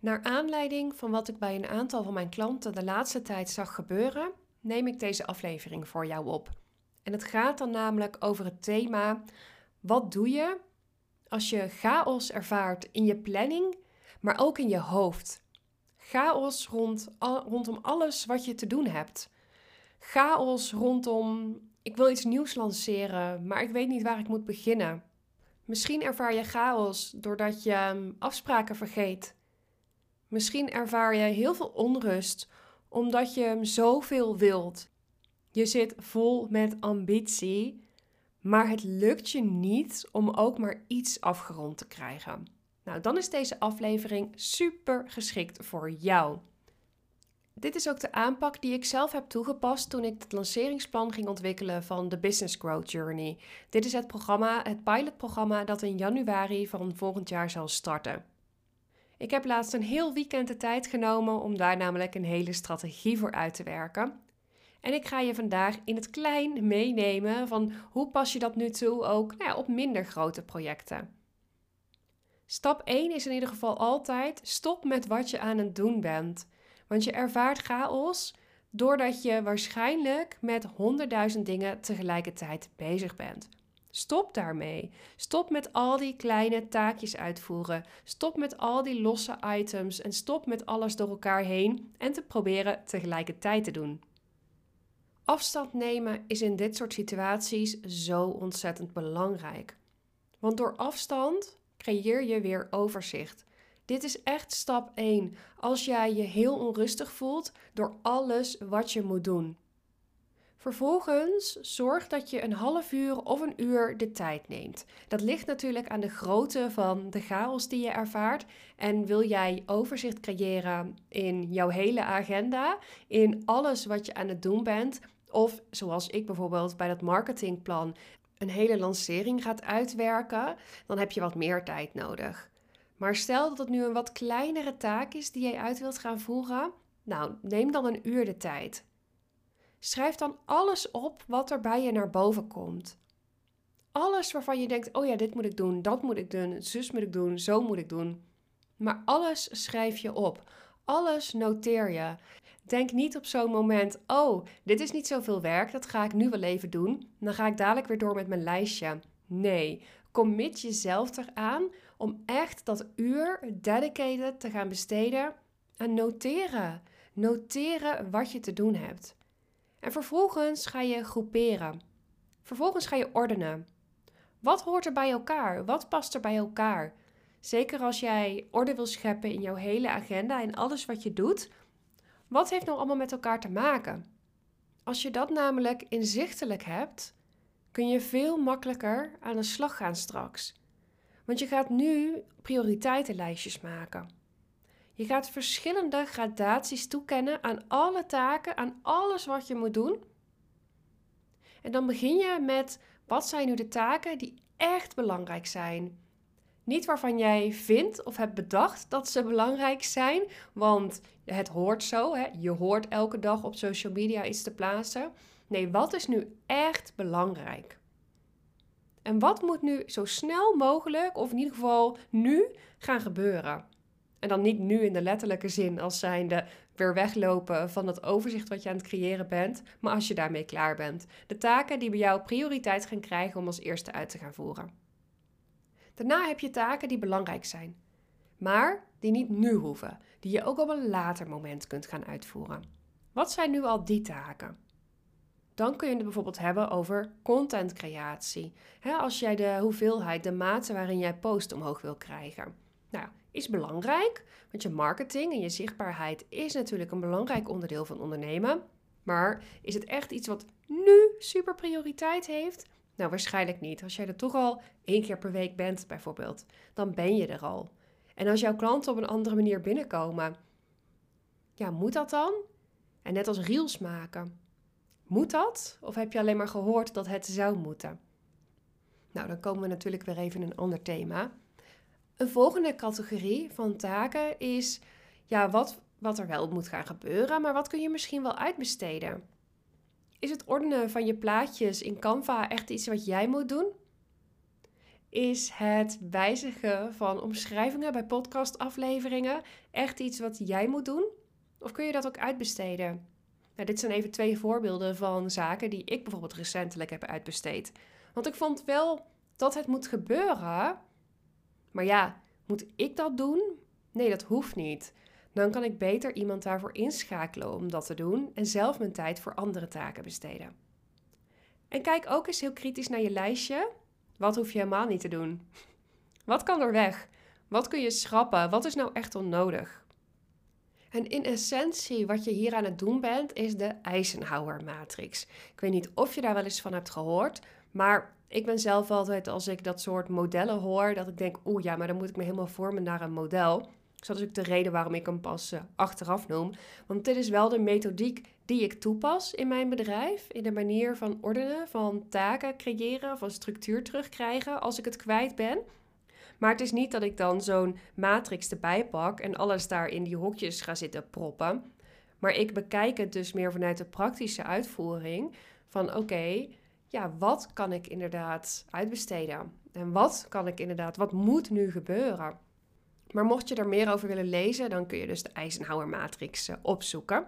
Naar aanleiding van wat ik bij een aantal van mijn klanten de laatste tijd zag gebeuren, neem ik deze aflevering voor jou op. En het gaat dan namelijk over het thema: wat doe je als je chaos ervaart in je planning, maar ook in je hoofd? Chaos rond, rondom alles wat je te doen hebt. Chaos rondom ik wil iets nieuws lanceren, maar ik weet niet waar ik moet beginnen. Misschien ervaar je chaos doordat je ehm, afspraken vergeet. Misschien ervaar je heel veel onrust omdat je hem zoveel wilt. Je zit vol met ambitie, maar het lukt je niet om ook maar iets afgerond te krijgen. Nou, dan is deze aflevering super geschikt voor jou. Dit is ook de aanpak die ik zelf heb toegepast toen ik het lanceringsplan ging ontwikkelen van de Business Growth Journey. Dit is het programma, het pilotprogramma dat in januari van volgend jaar zal starten. Ik heb laatst een heel weekend de tijd genomen om daar namelijk een hele strategie voor uit te werken. En ik ga je vandaag in het klein meenemen van hoe pas je dat nu toe ook nou ja, op minder grote projecten. Stap 1 is in ieder geval altijd stop met wat je aan het doen bent. Want je ervaart chaos doordat je waarschijnlijk met honderdduizend dingen tegelijkertijd bezig bent. Stop daarmee. Stop met al die kleine taakjes uitvoeren. Stop met al die losse items en stop met alles door elkaar heen en te proberen tegelijkertijd te doen. Afstand nemen is in dit soort situaties zo ontzettend belangrijk. Want door afstand creëer je weer overzicht. Dit is echt stap 1 als jij je heel onrustig voelt door alles wat je moet doen. Vervolgens zorg dat je een half uur of een uur de tijd neemt. Dat ligt natuurlijk aan de grootte van de chaos die je ervaart. En wil jij overzicht creëren in jouw hele agenda, in alles wat je aan het doen bent, of zoals ik bijvoorbeeld bij dat marketingplan een hele lancering gaat uitwerken, dan heb je wat meer tijd nodig. Maar stel dat het nu een wat kleinere taak is die jij uit wilt gaan voeren, nou, neem dan een uur de tijd. Schrijf dan alles op wat er bij je naar boven komt. Alles waarvan je denkt: oh ja, dit moet ik doen, dat moet ik doen, zus moet ik doen, zo moet ik doen. Maar alles schrijf je op. Alles noteer je. Denk niet op zo'n moment: oh, dit is niet zoveel werk, dat ga ik nu wel even doen. Dan ga ik dadelijk weer door met mijn lijstje. Nee, commit jezelf eraan om echt dat uur dedicated te gaan besteden aan noteren. Noteren wat je te doen hebt. En vervolgens ga je groeperen. Vervolgens ga je ordenen. Wat hoort er bij elkaar? Wat past er bij elkaar? Zeker als jij orde wil scheppen in jouw hele agenda en alles wat je doet. Wat heeft nou allemaal met elkaar te maken? Als je dat namelijk inzichtelijk hebt, kun je veel makkelijker aan de slag gaan straks. Want je gaat nu prioriteitenlijstjes maken. Je gaat verschillende gradaties toekennen aan alle taken, aan alles wat je moet doen. En dan begin je met wat zijn nu de taken die echt belangrijk zijn. Niet waarvan jij vindt of hebt bedacht dat ze belangrijk zijn, want het hoort zo. Hè? Je hoort elke dag op social media iets te plaatsen. Nee, wat is nu echt belangrijk? En wat moet nu zo snel mogelijk, of in ieder geval nu, gaan gebeuren? En dan niet nu in de letterlijke zin als zijnde weer weglopen van het overzicht wat je aan het creëren bent, maar als je daarmee klaar bent. De taken die bij jou prioriteit gaan krijgen om als eerste uit te gaan voeren. Daarna heb je taken die belangrijk zijn, maar die niet nu hoeven, die je ook op een later moment kunt gaan uitvoeren. Wat zijn nu al die taken? Dan kun je het bijvoorbeeld hebben over contentcreatie. als jij de hoeveelheid, de mate waarin jij post omhoog wil krijgen. Nou, is belangrijk, want je marketing en je zichtbaarheid is natuurlijk een belangrijk onderdeel van ondernemen. Maar is het echt iets wat nu super prioriteit heeft? Nou, waarschijnlijk niet. Als jij er toch al één keer per week bent, bijvoorbeeld, dan ben je er al. En als jouw klanten op een andere manier binnenkomen, ja, moet dat dan? En net als reels maken. Moet dat? Of heb je alleen maar gehoord dat het zou moeten? Nou, dan komen we natuurlijk weer even in een ander thema. Een volgende categorie van taken is ja, wat, wat er wel moet gaan gebeuren, maar wat kun je misschien wel uitbesteden? Is het ordenen van je plaatjes in Canva echt iets wat jij moet doen? Is het wijzigen van omschrijvingen bij podcastafleveringen echt iets wat jij moet doen? Of kun je dat ook uitbesteden? Nou, dit zijn even twee voorbeelden van zaken die ik bijvoorbeeld recentelijk heb uitbesteed. Want ik vond wel dat het moet gebeuren. Maar ja, moet ik dat doen? Nee, dat hoeft niet. Dan kan ik beter iemand daarvoor inschakelen om dat te doen en zelf mijn tijd voor andere taken besteden. En kijk ook eens heel kritisch naar je lijstje. Wat hoef je helemaal niet te doen? Wat kan er weg? Wat kun je schrappen? Wat is nou echt onnodig? En in essentie, wat je hier aan het doen bent, is de Eisenhower-matrix. Ik weet niet of je daar wel eens van hebt gehoord, maar ik ben zelf altijd, als ik dat soort modellen hoor, dat ik denk, oeh ja, maar dan moet ik me helemaal vormen naar een model. dat is ook de reden waarom ik hem pas uh, achteraf noem. Want dit is wel de methodiek die ik toepas in mijn bedrijf. In de manier van ordenen, van taken creëren, van structuur terugkrijgen als ik het kwijt ben. Maar het is niet dat ik dan zo'n matrix erbij pak en alles daar in die hokjes ga zitten proppen. Maar ik bekijk het dus meer vanuit de praktische uitvoering. Van oké, ja, wat kan ik inderdaad uitbesteden? En wat kan ik inderdaad, wat moet nu gebeuren? Maar mocht je er meer over willen lezen, dan kun je dus de Eisenhower-matrix eh, opzoeken.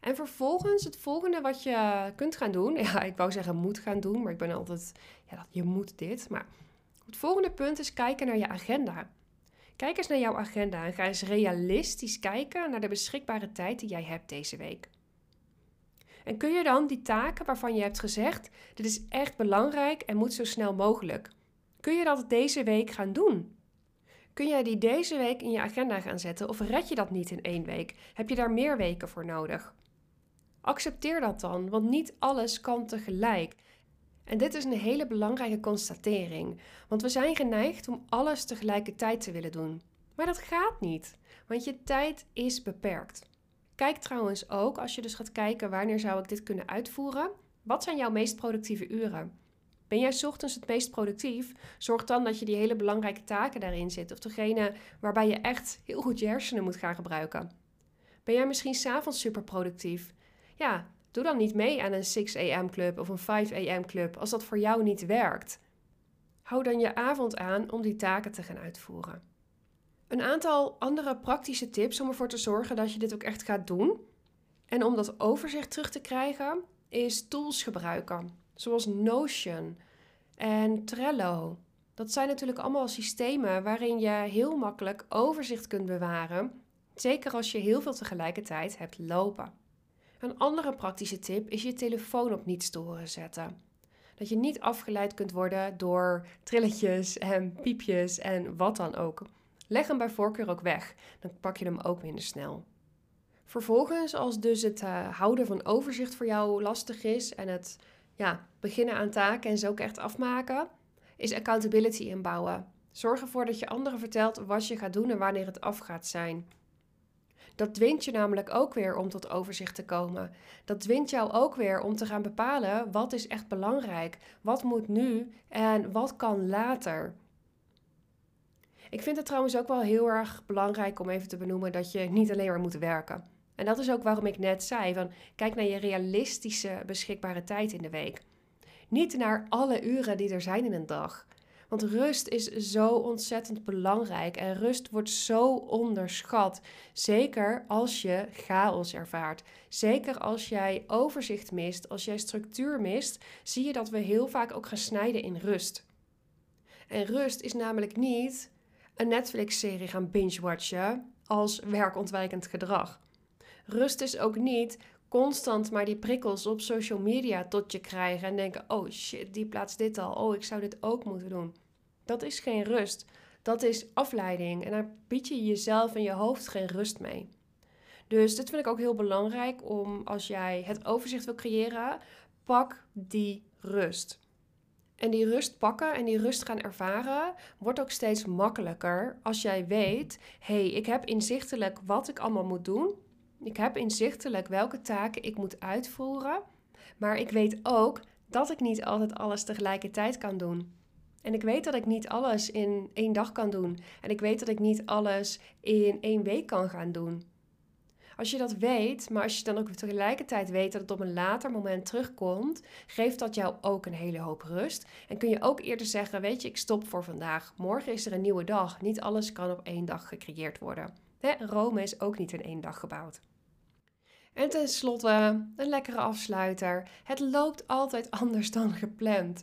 En vervolgens het volgende wat je kunt gaan doen. Ja, ik wou zeggen moet gaan doen, maar ik ben altijd, ja, je moet dit. Maar het volgende punt is kijken naar je agenda. Kijk eens naar jouw agenda en ga eens realistisch kijken naar de beschikbare tijd die jij hebt deze week. En kun je dan die taken waarvan je hebt gezegd: dit is echt belangrijk en moet zo snel mogelijk, kun je dat deze week gaan doen? Kun jij die deze week in je agenda gaan zetten of red je dat niet in één week? Heb je daar meer weken voor nodig? Accepteer dat dan, want niet alles kan tegelijk. En dit is een hele belangrijke constatering, want we zijn geneigd om alles tegelijkertijd te willen doen. Maar dat gaat niet, want je tijd is beperkt. Kijk trouwens ook, als je dus gaat kijken wanneer zou ik dit kunnen uitvoeren, wat zijn jouw meest productieve uren? Ben jij ochtends het meest productief? Zorg dan dat je die hele belangrijke taken daarin zit. Of degene waarbij je echt heel goed je hersenen moet gaan gebruiken. Ben jij misschien s'avonds super productief? Ja, doe dan niet mee aan een 6 a.m. club of een 5 a.m. club als dat voor jou niet werkt. Hou dan je avond aan om die taken te gaan uitvoeren. Een aantal andere praktische tips om ervoor te zorgen dat je dit ook echt gaat doen. En om dat overzicht terug te krijgen, is tools gebruiken. Zoals Notion en Trello. Dat zijn natuurlijk allemaal systemen waarin je heel makkelijk overzicht kunt bewaren. Zeker als je heel veel tegelijkertijd hebt lopen. Een andere praktische tip is je telefoon op niet storen zetten. Dat je niet afgeleid kunt worden door trilletjes en piepjes en wat dan ook. Leg hem bij voorkeur ook weg, dan pak je hem ook minder snel. Vervolgens, als dus het uh, houden van overzicht voor jou lastig is en het ja, beginnen aan taken en ze ook echt afmaken, is accountability inbouwen. Zorg ervoor dat je anderen vertelt wat je gaat doen en wanneer het af gaat zijn. Dat dwingt je namelijk ook weer om tot overzicht te komen. Dat dwingt jou ook weer om te gaan bepalen wat is echt belangrijk, wat moet nu en wat kan later. Ik vind het trouwens ook wel heel erg belangrijk om even te benoemen dat je niet alleen maar moet werken. En dat is ook waarom ik net zei van kijk naar je realistische beschikbare tijd in de week. Niet naar alle uren die er zijn in een dag. Want rust is zo ontzettend belangrijk en rust wordt zo onderschat. Zeker als je chaos ervaart. Zeker als jij overzicht mist, als jij structuur mist, zie je dat we heel vaak ook gaan snijden in rust. En rust is namelijk niet een Netflix-serie gaan binge-watchen als werkontwijkend gedrag. Rust is ook niet constant maar die prikkels op social media tot je krijgen en denken: oh shit, die plaatst dit al. Oh, ik zou dit ook moeten doen. Dat is geen rust. Dat is afleiding en daar bied je jezelf en je hoofd geen rust mee. Dus dit vind ik ook heel belangrijk om als jij het overzicht wil creëren, pak die rust. En die rust pakken en die rust gaan ervaren wordt ook steeds makkelijker als jij weet: hé, hey, ik heb inzichtelijk wat ik allemaal moet doen. Ik heb inzichtelijk welke taken ik moet uitvoeren. Maar ik weet ook dat ik niet altijd alles tegelijkertijd kan doen. En ik weet dat ik niet alles in één dag kan doen. En ik weet dat ik niet alles in één week kan gaan doen. Als je dat weet, maar als je dan ook tegelijkertijd weet dat het op een later moment terugkomt, geeft dat jou ook een hele hoop rust. En kun je ook eerder zeggen: Weet je, ik stop voor vandaag. Morgen is er een nieuwe dag. Niet alles kan op één dag gecreëerd worden. Rome is ook niet in één dag gebouwd. En tenslotte, een lekkere afsluiter. Het loopt altijd anders dan gepland.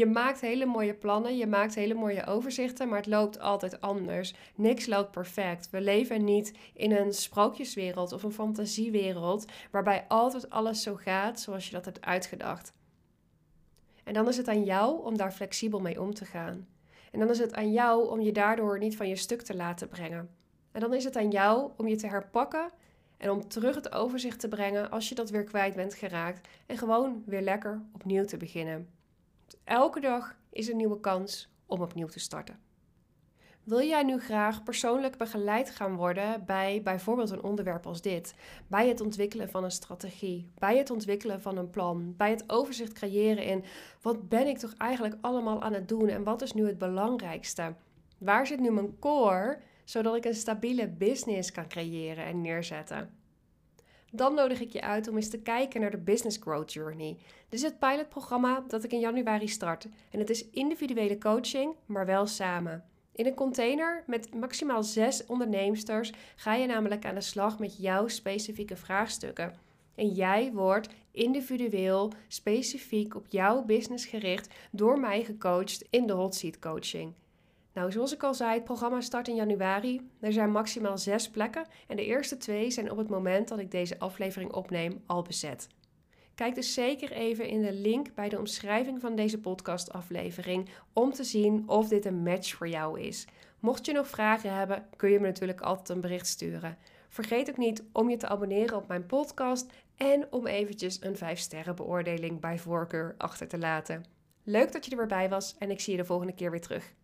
Je maakt hele mooie plannen, je maakt hele mooie overzichten, maar het loopt altijd anders. Niks loopt perfect. We leven niet in een sprookjeswereld of een fantasiewereld waarbij altijd alles zo gaat zoals je dat hebt uitgedacht. En dan is het aan jou om daar flexibel mee om te gaan. En dan is het aan jou om je daardoor niet van je stuk te laten brengen. En dan is het aan jou om je te herpakken en om terug het overzicht te brengen als je dat weer kwijt bent geraakt en gewoon weer lekker opnieuw te beginnen. Elke dag is een nieuwe kans om opnieuw te starten. Wil jij nu graag persoonlijk begeleid gaan worden bij bijvoorbeeld een onderwerp als dit? Bij het ontwikkelen van een strategie, bij het ontwikkelen van een plan, bij het overzicht creëren in wat ben ik toch eigenlijk allemaal aan het doen en wat is nu het belangrijkste? Waar zit nu mijn core zodat ik een stabiele business kan creëren en neerzetten? Dan nodig ik je uit om eens te kijken naar de Business Growth Journey. Dit is het pilotprogramma dat ik in januari start. En het is individuele coaching, maar wel samen. In een container met maximaal zes onderneemsters ga je namelijk aan de slag met jouw specifieke vraagstukken. En jij wordt individueel, specifiek op jouw business gericht door mij gecoacht in de hot seat coaching. Nou, zoals ik al zei, het programma start in januari. Er zijn maximaal zes plekken en de eerste twee zijn op het moment dat ik deze aflevering opneem al bezet. Kijk dus zeker even in de link bij de omschrijving van deze podcastaflevering om te zien of dit een match voor jou is. Mocht je nog vragen hebben, kun je me natuurlijk altijd een bericht sturen. Vergeet ook niet om je te abonneren op mijn podcast en om eventjes een 5 sterren beoordeling bij voorkeur achter te laten. Leuk dat je er weer bij was en ik zie je de volgende keer weer terug.